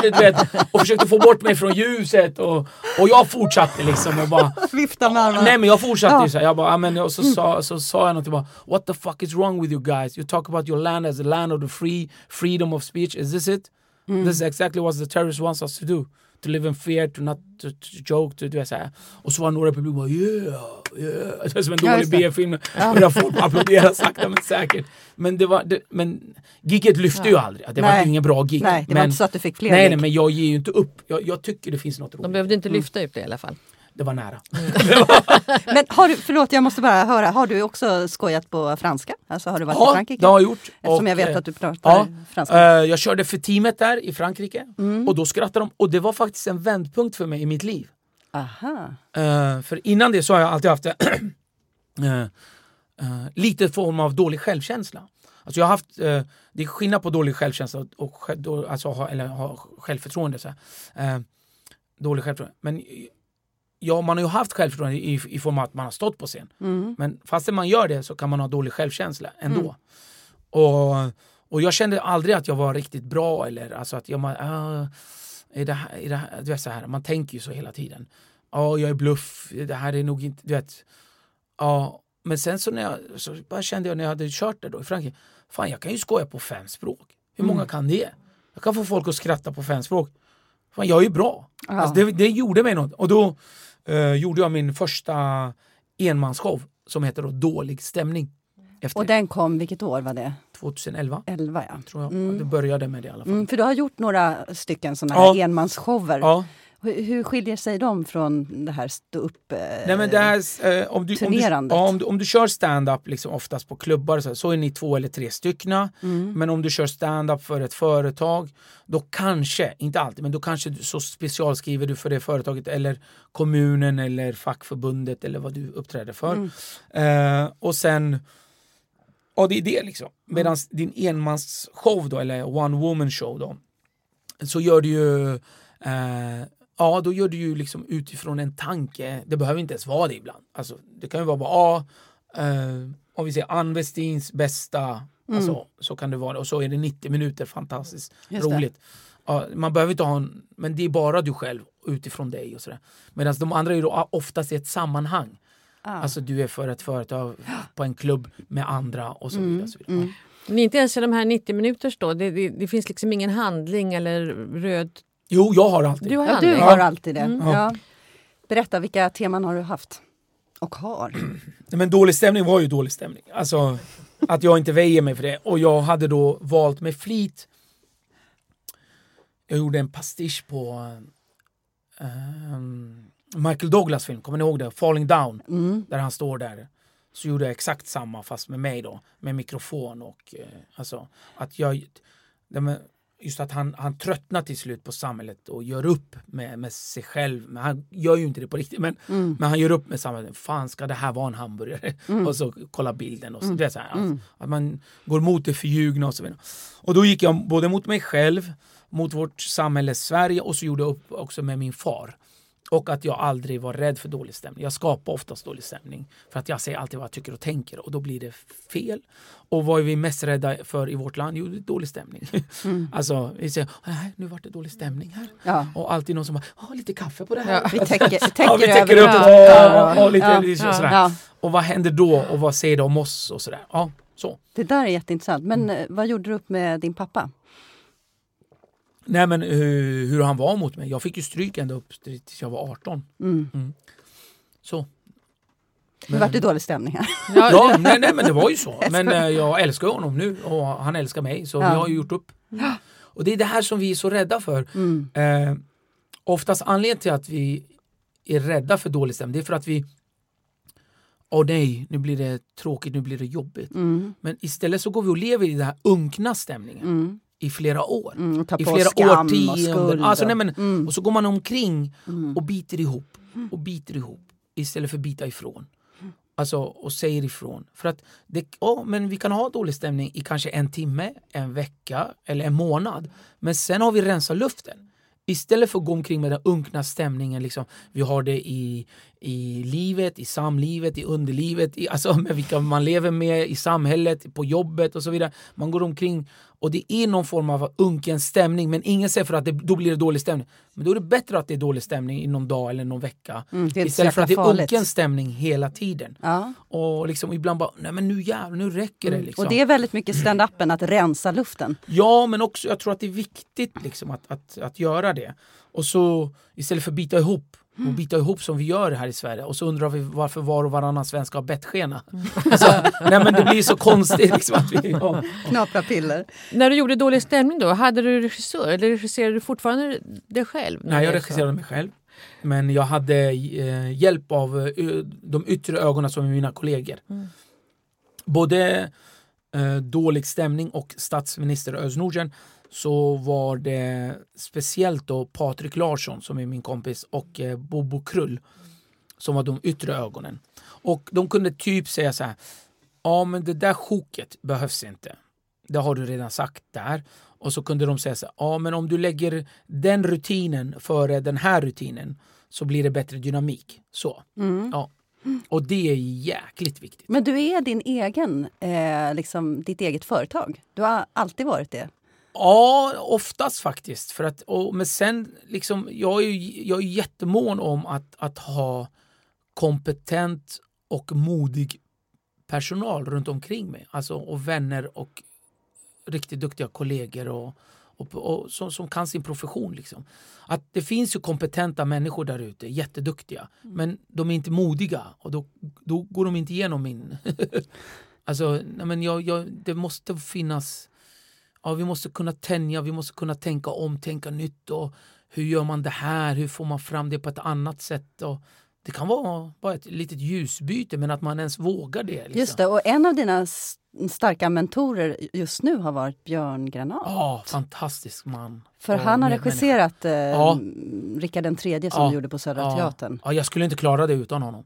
du vet, och försökte få bort mig från ljuset och, och jag fortsatte liksom och bara Vifta med armarna. Nej men jag fortsatte ju så här, jag bara, "Ja, men, och så, sa, så sa jag något bara What the fuck is wrong with you guys? You talk about your land as a land of the free, freedom of speech, is this it? This is exactly what the terrorists wants us to do. To live in fear, to not to, to joke, to, du vet, så här. Och så var några i publiken bara yeah, yeah. Det är som en Ja, dålig. B-film. Började folk applådera sakta men säkert. Men, det var, det, men giget lyfte ju aldrig. Det var Nej. ju ingen bra gig. Nej, det men, var inte så att du fick fler nej, nej, men jag ger ju inte upp. Jag, jag tycker det finns något roligt. De behövde inte lyfta ut det i alla fall. Det var nära. [laughs] Men har du, förlåt, jag måste bara höra, har du också skojat på franska? Alltså har du varit i Ja, Frankrike? det har jag gjort. Eftersom Och, jag vet eh, att du pratar ja, franska. Eh, jag körde för teamet där i Frankrike Mm. och då skrattade de. Och det var faktiskt en vändpunkt för mig i mitt liv. Aha. Eh, för innan det så har jag alltid haft eh, [clears throat] eh, lite form av dålig självkänsla. Alltså jag har haft, eh, det är skillnad på dålig självkänsla och, och alltså ha, eller ha självförtroende. Så här. Eh, dålig självförtroende. Men ja, man har ju haft självförtroende i, i form av att man har stått på scen. Mm. Men fastän man gör det så kan man ha dålig självkänsla ändå. Och, och jag kände aldrig att jag var riktigt bra eller alltså att jag ah, är det här, är det här, du vet så här, man tänker ju så hela tiden. Ja, jag är bluff, det här är nog inte, du vet. Ja, men sen så när jag, så bara kände jag när jag hade kört det då i Frankrike, fan jag kan ju skoja på fem språk. Hur många kan det? Jag kan få folk att skratta på fem språk. Fan, jag är bra. Ja. Alltså, det, det gjorde mig något. Och då eh, gjorde jag min första enmansshow som heter då Dålig stämning. Efter Och den kom, vilket år var det? 2011 11 ja. tror jag. Det började med det i alla fall. Mm, för du har gjort några stycken sådana Ja. här enmansshower. Ja. Hur, hur skiljer sig de från det här stå upp? Eh, Nej, men det här, eh, om, du, om, du, ja, om, du, om du kör stand-up liksom oftast på klubbar så, så är ni två eller tre styckna. Mm. Men om du kör stand-up för ett företag då kanske, inte alltid, men då kanske du, så specialskriver du för det företaget eller kommunen eller fackförbundet eller vad du uppträder för. Mm. Eh, och sen, ja det är det liksom. Medan din enmansshow då, eller one woman show då, så gör du ju eh, Ja, då gör du ju liksom utifrån en tanke. Det behöver inte ens vara det ibland. Alltså, det kan ju vara bara, ja, eh, om vi säger Ann Westins bästa, alltså, så kan det vara. Och så är det 90 minuter, fantastiskt Just det. roligt. Ja, man behöver inte ha en, men det är bara du själv utifrån dig och sådär. Medan de andra är ju då oftast i ett sammanhang. Ah. Alltså du är för ett företag på en klubb med andra och så vidare. Så vidare. Men inte ens i de här 90 minuters då? Det, det, det finns liksom ingen handling eller röd... Jo, jag har alltid. Du har ja, du Ja. har alltid det. Ja. Ja. Berätta, vilka teman har du haft? Och har? Nej, Men dålig stämning var ju dålig stämning. Alltså att jag inte väjer mig för det. Och jag hade då valt med flit. Jag gjorde en pastisch på ehm, Michael Douglas film, kommer ni ihåg det? Falling Down. Mm. Där han står där. Så gjorde jag exakt samma fast med mig då. Med mikrofon och eh, alltså att jag... det med- Just att han, han tröttnar till slut på samhället och gör upp med, med sig själv. Men han gör ju inte det på riktigt. Men, Mm. men han gör upp med samhället. Fan ska det här vara en hamburgare? [laughs] Och så kolla bilden. Och så, det är så här, alltså, Att man går mot det förljugna och så vidare. Och då gick jag både mot mig själv, mot vårt samhälle Sverige och så gjorde jag upp också med min far. Och att jag aldrig var rädd för dålig stämning. Jag skapar oftast dålig stämning. För att jag säger alltid vad jag tycker och tänker och då blir det fel. Och vad är vi mest rädda för i vårt land? Jo, dålig stämning. [laughs] alltså, vi säger nej, nu vart det dålig stämning här. Ja. Och alltid någon som bara, "Ah, lite kaffe på det här. Vi [laughs] täcker, vi täcker, ja, vi täcker upp det. och, och lite, Ja. lite Ja. sådär. Ja. Och vad händer då och vad säger det om oss och sådär. Ja, så. Det där är jätteintressant. Men eh, vad gjorde du upp med din pappa? Nej men hur, hur han var mot mig. Jag fick ju stryk ända upp tills jag var 18. Mm. Så. Nu vart det dålig stämning här. [laughs] Ja, Ja, nej, nej men det var ju så. [laughs] Men eh, jag älskar honom nu och han älskar mig så Ja. vi har ju gjort upp. Och det är det här som vi är så rädda för. Mm. Eh, oftast anledningen till att vi är rädda för dålig stämning det är för att vi Åh nej, nu blir det tråkigt, nu blir det jobbigt. Mm. Men istället så går vi och lever i den här unkna stämningen Mm. I flera år. Mm. I flera och årtionden. skuld. Alltså, nej, och- men, mm. Och så går man omkring Mm. och biter ihop och biter ihop istället för bita ifrån. Alltså och säger ifrån. För att det, ja, men vi kan ha dålig stämning i kanske en timme, en vecka eller en månad. Men sen har vi rensat luften. Istället för att gå omkring med den unkna stämningen. Liksom, vi har det i, i livet, i samlivet, i underlivet, i, alltså [laughs] med vilka man lever med, i samhället, på jobbet och så vidare. Man går omkring och det är någon form av unken stämning men ingen säger för att det, då blir det dålig stämning. Men då är det bättre att det är dålig stämning i någon dag eller någon vecka. Mm, istället för att det är farligt. unken stämning hela tiden. Ja. Och liksom ibland bara, nej men nu jävlar, nu räcker det. Liksom. Och det är väldigt mycket stand-upen, att rensa luften. Ja, men också jag tror att det är viktigt liksom, att, att, att göra det. Och så istället för att bita ihop och bita ihop som vi gör här i Sverige och så undrar vi varför var och varannan svensk har bettskena. [laughs] Alltså, nej men det blir så konstigt liksom att vi... [laughs] Ja. Knapra piller. När du gjorde Dålig stämning då, hade du regissör eller regisserade du fortfarande dig själv? Nej, jag regisserade mig själv. Men jag hade eh, hjälp av eh, de yttre ögonen som är mina kollegor. Mm. Både eh, dålig stämning och statsminister Özz så var det speciellt då Patrik Larsson som är min kompis och eh, Bobo Krull som var de yttre ögonen. Och de kunde typ säga så här. Ja men det där sjoket behövs inte. Det har du redan sagt där. Och så kunde de säga så här. Ja men om du lägger den rutinen före den här rutinen så blir det bättre dynamik. Så. Mm. Ja. Och det är jäkligt viktigt. Men du är din egen, eh, liksom, ditt eget företag. Du har alltid varit det. Ja, oftast faktiskt. För att, och, men sen, liksom, jag är ju jag är jättemån om att, att ha kompetent och modig personal runt omkring mig. Alltså, och vänner och riktigt duktiga kollegor och, och, och, som, som kan sin profession. Liksom. Att det finns ju kompetenta människor där ute, jätteduktiga, men de är inte modiga och då, då går de inte igenom min... [laughs] alltså, nej, men jag, jag, det måste finnas... Ja, vi måste kunna tänja, vi måste kunna tänka om, tänka nytt. Och hur gör man det här? Hur får man fram det på ett annat sätt? Och det kan vara bara ett litet ljusbyte, men att man ens vågar det. Liksom. Just det, och en av dina starka mentorer just nu har varit Björn Granat. Ja, fantastisk man. För han har regisserat eh, Ja. Rickard den tredje som Ja. du gjorde på Södra Ja. Teatern. Ja, jag skulle inte klara det utan honom.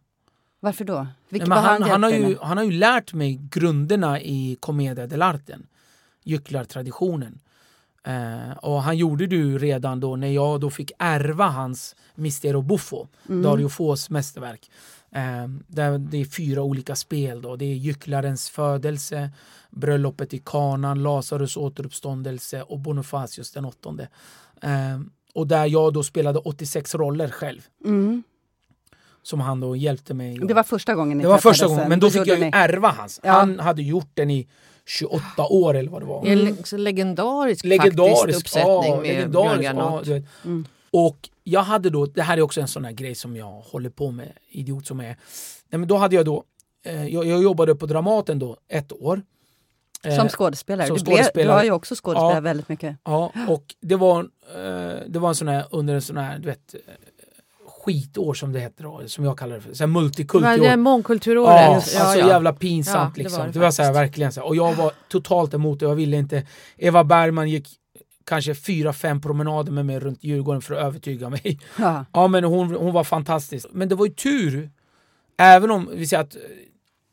Varför då? Nej, Vilket men var han, han, har ju, han har ju lärt mig grunderna i Commedia dell'arte, gycklartraditionen. Eh, och han gjorde det redan då när jag då fick ärva hans Mistero Buffo, Mm. Dario Fos mästerverk. Eh, där det är fyra olika spel. Då. Det är Gycklarens födelse, Bröllopet i kanan, Lazarus återuppståndelse och Bonifacius den åttonde. Eh, och där jag då spelade 86 roller själv. Mm. Som han då hjälpte mig. Det var första gången ni Det var första gången, men då fick jag ju ärva hans. Ja. Han hade gjort den i 28 år eller vad det var. Är en legendarisk, Legendarisk, faktiskt uppsättning ja, med Björn ja, Granat. vet. Mm. Och jag hade då, det här är också en sån här grej som jag håller på med, idiot som är. Nej, men då hade jag då, eh, jag, jag jobbade på Dramaten då ett år. Eh, Som skådespelare. som du, blev, du skådespelare. har ju också skådespelat Ja. väldigt mycket. Ja, och det var, eh, det var en sån här, under en sån här, du vet, skitår som det heter då, som jag kallar det för. Så här var det mångkulturåret. Ja, alltså ja. jävla pinsamt Ja, det var liksom. Det det var, så här, verkligen så här. Och jag var totalt emot det. Jag ville inte. Eva Bergman gick kanske fyra, fem promenader med mig runt Djurgården för att övertyga mig. Ja. Ja, men hon, hon var fantastisk. Men det var ju tur. Även om vi säger att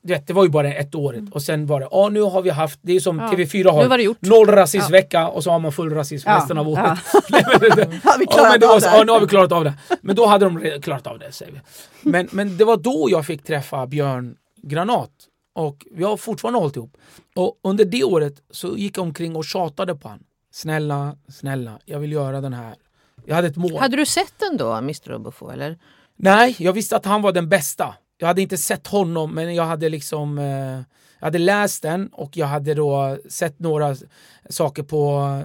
du vet, det var ju bara ett år och sen var det, ja nu har vi haft, det är som Ja. TV4 har, noll rasismvecka och så har man full rasism Ja, resten av året. [laughs] ja. Har vi [laughs] Ja, klarat det av det ja, nu har vi klarat av det. Men då hade de klarat av det, säger vi. Men, men det var då jag fick träffa Björn Granat. Och vi har fortfarande hållit ihop. Och under det året så gick jag omkring och tjatade på han. Snälla, snälla, jag vill göra den här. Jag hade ett mål. Hade du sett den då, Mr? Eller? Nej, jag visste att han var den bästa. Jag hade inte sett honom, men jag hade liksom... Eh, jag hade läst den och jag hade då sett några saker på,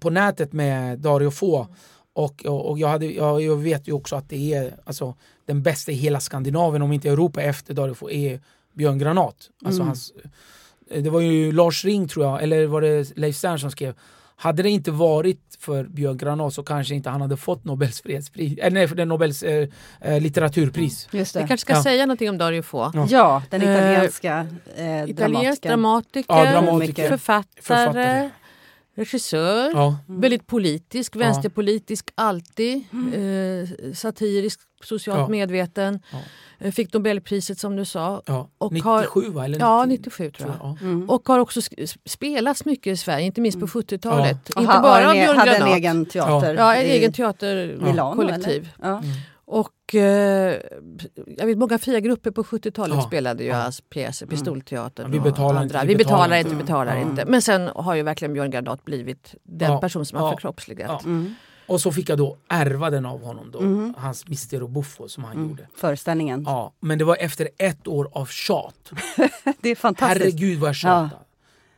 på nätet med Dario Fo. Och, och, och jag, hade, jag, jag vet ju också att det är alltså, den bästa i hela Skandinavien, om inte Europa, efter Dario Fo, är Björn Granat. Alltså Mm. hans, det var ju Lars Ring, tror jag, eller var det Leif Stern som skrev hade det inte varit för Björn Granat så kanske inte han hade fått Nobels fredspris, eller nej, för Nobels eh, eh, litteraturpris. Just Vi det. kanske ska Ja. säga någonting om Dario Fo. Ja. Ja, den Eh, italienska eh, Italiensk dramatiker, Ja, dramatiker. författare, Författare. Regissör. Ja. Väldigt politisk, vänsterpolitisk alltid. Eh, satirisk, socialt Ja. medveten. Ja. Eh, Fick Nobelpriset som du sa. Ja. Och 97 va? Eller Ja, 90? 97 tror jag. Ja. Mm. Och har också spelats mycket i Sverige, inte minst på 70-talet. Och Inte bara har av en, Björn hade en Granat. egen teater Ja, en egen teaterkollektiv. Ja. Och eh, jag vet många fria grupper på 70-talet Ja, spelade ju ja. hans pjäser, Pistolteatern Ja, vi och betalar andra. inte, Vi betalar inte, inte. betalar Ja. inte. Men sen har ju verkligen Björn Granat blivit den Ja, person som har förkroppsligat. ja. Mm. Och så fick jag då ärva den av honom då. Mm. Hans Mistero Buffo som han Mm. gjorde. Föreställningen. Ja, men det var efter ett år av tjat. [laughs] Det är fantastiskt. Herregud vad jag tjatade.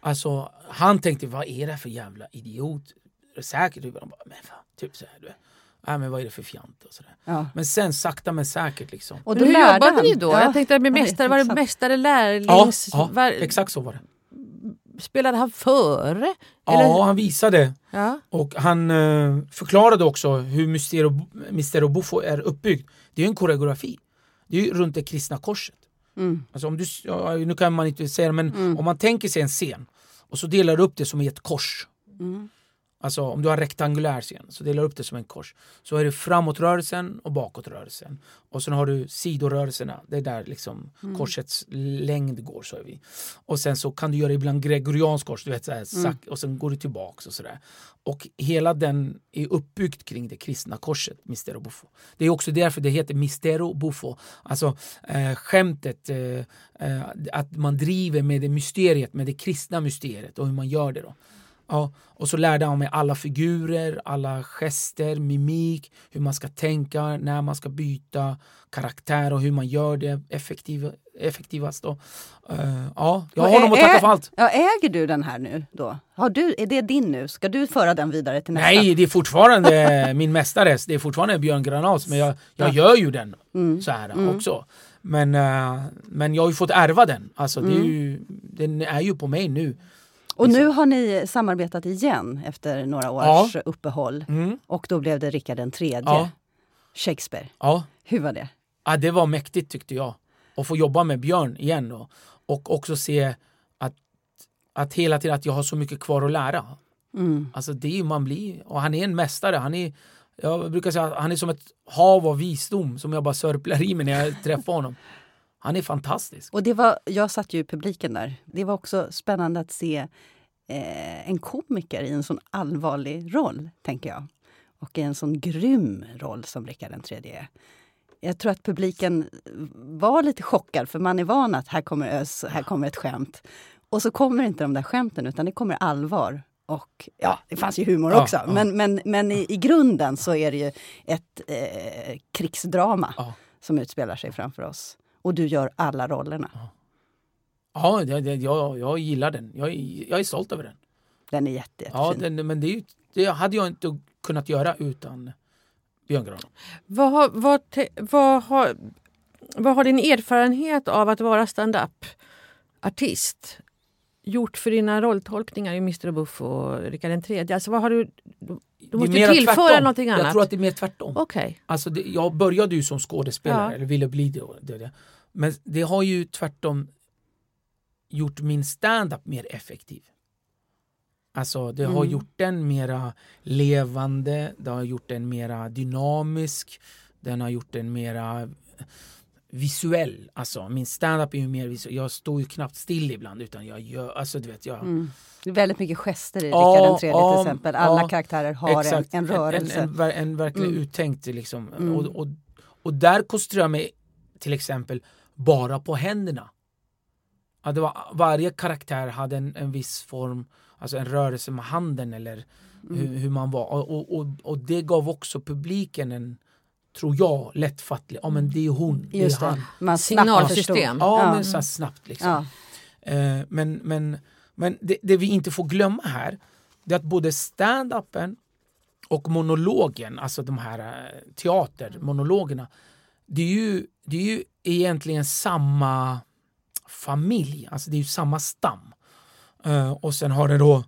Alltså, han tänkte, vad är det för jävla idiot? Säkert. Men fan, typ så här, du vet. Nej, men vad är det för fjant och sådär. Ja. Men sen sakta men säkert liksom. Och hur lärde jobbade han. ni då? Ja. Jag tänkte med mästare, var det mästare, lärlings... ja var, exakt så var det. spelade han före? Ja, han visade. ja. Och han eh, förklarade också hur Mystero, Mystero Buffo är uppbyggd. Det är en koreografi. Det är ju runt det kristna korset. Mm. Alltså om du, nu kan man inte säga det, men om man tänker sig en scen och så delar du upp det som i ett kors. Mm. Alltså om du har rektangulär scen så delar upp det som en kors. Så är det framåtrörelsen och bakåtrörelsen. Och sen har du sidorörelserna, det är där liksom Mm. korsets längd går. Så är vi. Och sen så kan du göra ibland gregoriansk kors, du vet, så här, Mm. och sen går du tillbaks och sådär. Och hela den är uppbyggd kring det kristna korset, Mistero Buffo. Det är också därför det heter Mistero Buffo. Alltså eh, skämtet, eh, eh, att man driver med det mysteriet, med det kristna mysteriet och hur man gör det då. Ja, och så lärde han mig alla figurer, alla gester, mimik, hur man ska tänka, när man ska byta karaktär och hur man gör det effektiv, effektivast. Då. Eh, ja, jag har honom att tacka för allt. Ja, äger du den här nu då? Har du, är det din nu? Ska du föra den vidare till nästa? Nej, det är fortfarande [laughs] min mästares. Det är fortfarande Björn Granaus, men jag, jag gör ju den så här också. Men, eh, men jag har ju fått ärva den. Alltså, det är ju, den är ju på mig nu. Och nu har ni samarbetat igen efter några års Ja. uppehåll. Mm. Och då blev det Rickard den tredje, Ja. Shakespeare. Ja. Hur var det? Ja, det var mäktigt tyckte jag. Att få jobba med Björn igen och, och också se att, att hela tiden att jag har så mycket kvar att lära. Mm. Alltså det är man blir. Och han är en mästare. Han är, jag brukar säga att han är som ett hav av visdom som jag bara sörplar i mig när jag träffar honom. [laughs] Han är fantastisk. Och det var, jag satt ju i publiken där. Det var också spännande att se eh, en komiker i en sån allvarlig roll, tänker jag. Och i en sån grym roll som den tredje är. Jag tror att publiken var lite chockad, för man är van att här kommer ös, här kommer ett skämt. Och så kommer inte de där skämten, utan det kommer allvar. Och ja, det fanns ju humor Ja, också. ja. Men, men, men i, i grunden så är det ju ett eh, krigsdrama Ja. som utspelar sig framför oss. Och du gör alla rollerna. Ja, det, det, jag, jag gillar den. Jag, är- jag är stolt över den. Den är jätte, Ja, jättefin. den, men det, det hade jag inte kunnat göra utan Björn Granaus. Vad, har, vad, vad, har, vad har din erfarenhet av att vara stand-up-artist gjort för dina rolltolkningar i Mr Buff och Rickard III? Alltså vad har du, du måste tillföra tvärtom. någonting annat. Jag tror att det är mer tvärtom. Okej. Alltså det, jag började ju som skådespelare, Ja. eller ville bli det, det, det. Men det har ju tvärtom gjort min stand-up mer effektiv. Alltså det har Mm. gjort den mera levande, det har gjort den mera dynamisk, den har gjort den mera visuell. Alltså min stand-up är ju mer visuell. Jag står ju knappt still ibland utan jag gör, alltså du vet, jag... Mm. Det är väldigt mycket gester i Ja, Rickard den tredje ja, till exempel. Alla ja, karaktärer har Exakt. en, en rörelse. En, en, en verkligen Mm. uttänkt liksom. Mm. Och, och, och där koncentrerar jag mig till exempel bara på händerna. Ja, det var, varje karaktär hade en, en viss form, alltså en rörelse med handen eller Mm. hur, hur man var. Och, och, och, och det gav också publiken en, tror jag, lättfattlig, ja men det är hon, det är han. det. Man Signalsystem. Ja, Ja. men så här snabbt liksom. Ja. Eh, men men, men det, det vi inte får glömma här det är att både stand-upen och monologen, alltså de här eh, teatermonologerna, det är, ju, det är ju egentligen samma familj, alltså det är ju samma stam. Eh, och sen har det då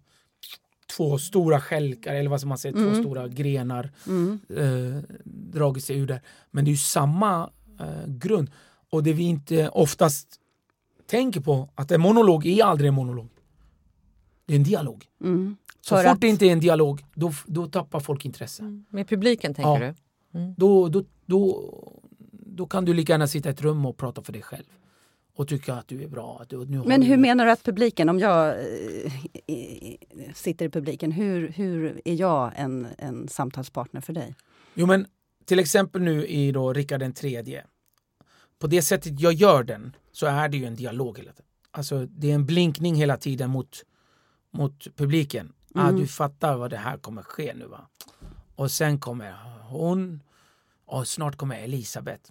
två stora skälkar, eller vad som man säger, två stora grenar Mm. eh, dragit sig ur där. Men det är ju samma eh, grund. Och det vi inte oftast tänker på, att en monolog är aldrig en monolog. Det är en dialog. Mm. Så fort att- det inte är en dialog, då, då tappar folk intresse. Med publiken tänker Ja. du? Då, då, då, då kan du lika gärna sitta i ett rum och prata för dig själv. Och tycka att du är bra. Att du, nu Men du, hur menar du att publiken, om jag eh, sitter i publiken, hur, hur är jag en, en samtalspartner för dig? Jo men till exempel nu i då Rickard den tredje. På det sättet jag gör den så är det ju en dialog hela tiden. Alltså det är en blinkning hela tiden mot, mot publiken. Ah, Mm. du fattar vad det här kommer ske nu va. Och sen kommer hon och snart kommer Elisabeth.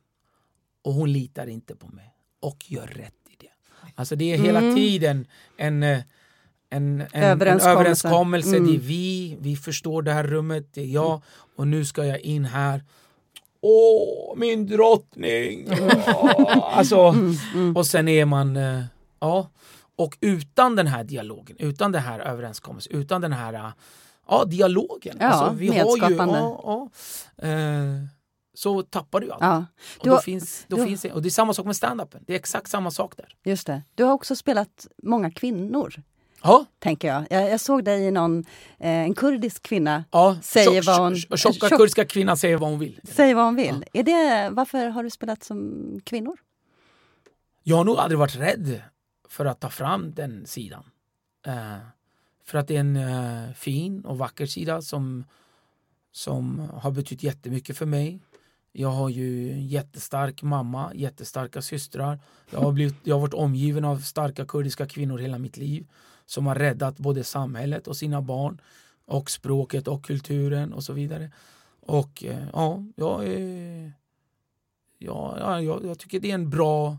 Och hon litar inte på mig. Och gör rätt i det. Alltså det är hela Mm. tiden en, eh, en, en, en Överenskommelse. överenskommelse. Mm. Det är vi, vi förstår det här rummet, det är jag och nu ska jag in här. Åh, min drottning! Åh, alltså, Mm, och sen är man, eh, ja. Och utan den här dialogen, utan den här överenskommelsen, utan den här äh, ja, dialogen. Ja, alltså, vi har ju, ja, ja, eh, så tappar du allt. Ja, och, du då har- finns, då du finns, det- och det är samma sak med standupen. Det är exakt samma sak där. just det. Du har också spelat många kvinnor, Ja, tänker jag. Jag, jag såg dig i någon, eh, en kurdisk kvinna. ja. Säger Tjock- vad hon- tjock- Tjocka tjock- kurdiska kvinnan säger vad hon vill. Säg vad hon vill. Är det, varför har du spelat som kvinnor? Jag har nog aldrig varit rädd för att ta fram den sidan. Eh, för att det är en eh, fin och vacker sida som, som har betytt jättemycket för mig. Jag har ju en jättestark mamma, jättestarka systrar. Jag har, blivit, jag har varit omgiven av starka kurdiska kvinnor hela mitt liv som har räddat både samhället och sina barn och språket och kulturen och så vidare. Och eh, ja, jag, är, ja jag, jag tycker det är en bra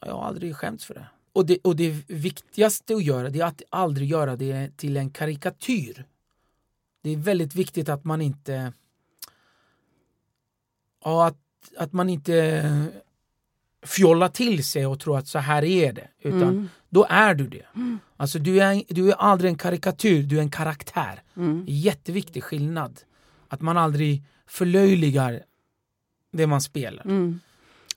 jag har aldrig skämts för det. Och, det. och det viktigaste att göra det är att aldrig göra det till en karikatyr. Det är väldigt viktigt att man inte ja, att, att man inte fjollar till sig och tror att så här är det. Utan Mm. då är du det. Alltså du är, du är aldrig en karikatyr, du är en karaktär. Mm. Jätteviktig skillnad. Att man aldrig förlöjligar det man spelar. Mm.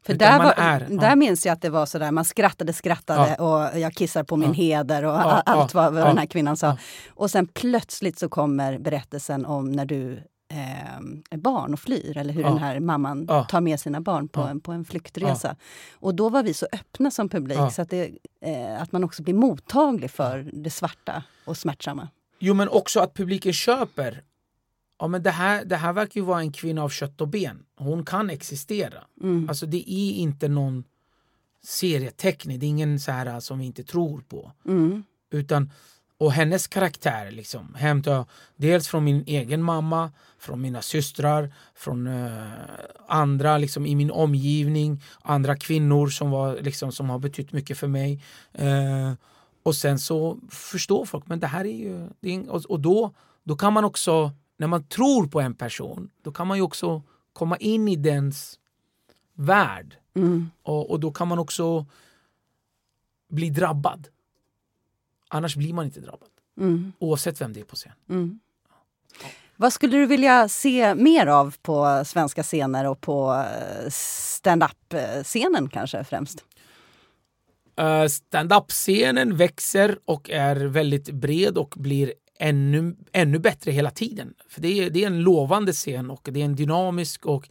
För Utan där, var, är- ja. där minns jag att det var sådär, man skrattade, skrattade och jag kissar på min Ja. heder och Ja, allt ja, vad, vad ja, den här kvinnan sa. ja. Och sen plötsligt så kommer berättelsen om när du eh, barn och flyr, eller hur Ja. den här mamman Ja. tar med sina barn på, Ja. en, på en flyktresa. Och då var vi så öppna som publik så att, det, eh, att man också blir mottaglig för det svarta och smärtsamma. Jo men också att publiken köper. Ja men det här, det här verkar ju vara en kvinna av kött och ben. Hon kan existera. Mm. Alltså det är inte någon serieteckning. Det är ingen så här som vi inte tror på. Mm. Utan, och hennes karaktär liksom, hämtar jag dels från min egen mamma, från mina systrar, från eh, andra liksom, i min omgivning, andra kvinnor som, var, liksom, som har betytt mycket för mig. Eh, och sen så förstår folk, men det här är ju... Det är, och och då, då kan man också, när man tror på en person, då kan man ju också komma in i dens värld. Mm. Och, och då kan man också bli drabbad. Annars blir man inte drabbad. Mm. Oavsett vem det är på scen. Mm. Vad skulle du vilja se mer av på svenska scener och på eh, stand-up-scenen kanske främst? Uh, Stand-up-scenen växer och är väldigt bred och blir ännu, ännu bättre hela tiden. För det är, det är en lovande scen och det är en dynamisk och,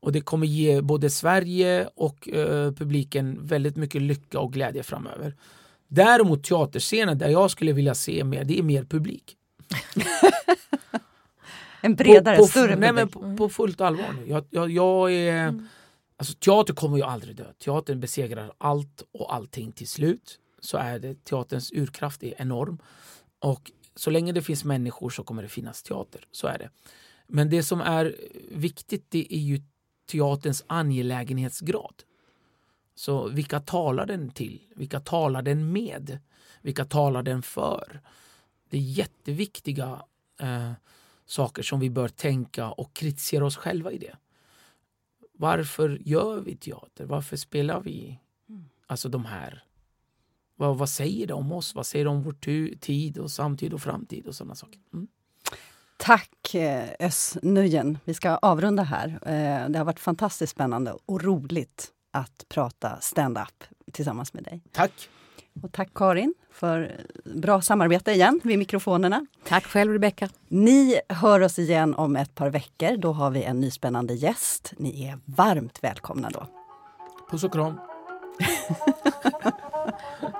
och det kommer ge både Sverige och eh, publiken väldigt mycket lycka och glädje framöver. Däremot teaterscenen där jag skulle vilja se mer, det är mer publik. [laughs] En bredare, på, på, större nej, men publik? på, på fullt allvar nu. Jag, jag, jag är, alltså, teater kommer ju aldrig dö. Teatern besegrar allt och allting till slut. Så är det. Teaterns urkraft är enorm. Och så länge det finns människor så kommer det finnas teater. Så är det. Men det som är viktigt det är ju teaterns angelägenhetsgrad. Så vilka talar den till? Vilka talar den med? Vilka talar den för? Det är jätteviktiga eh, saker som vi bör tänka och kritisera oss själva i det. Varför gör vi teater? Varför spelar vi alltså de här? Vad, vad säger det om oss? Vad säger det om vår tu- tid och samtid och framtid och sådana saker? Mm. Tack eh, Özz Nujen. Vi ska avrunda här. Eh, Det har varit fantastiskt spännande och roligt att prata stand-up tillsammans med dig. Tack! Och tack Karin för bra samarbete igen vid mikrofonerna. Tack själv Rebecka. Ni hör oss igen om ett par veckor. Då har vi en ny spännande gäst. Ni är varmt välkomna då. Puss och kram! [laughs]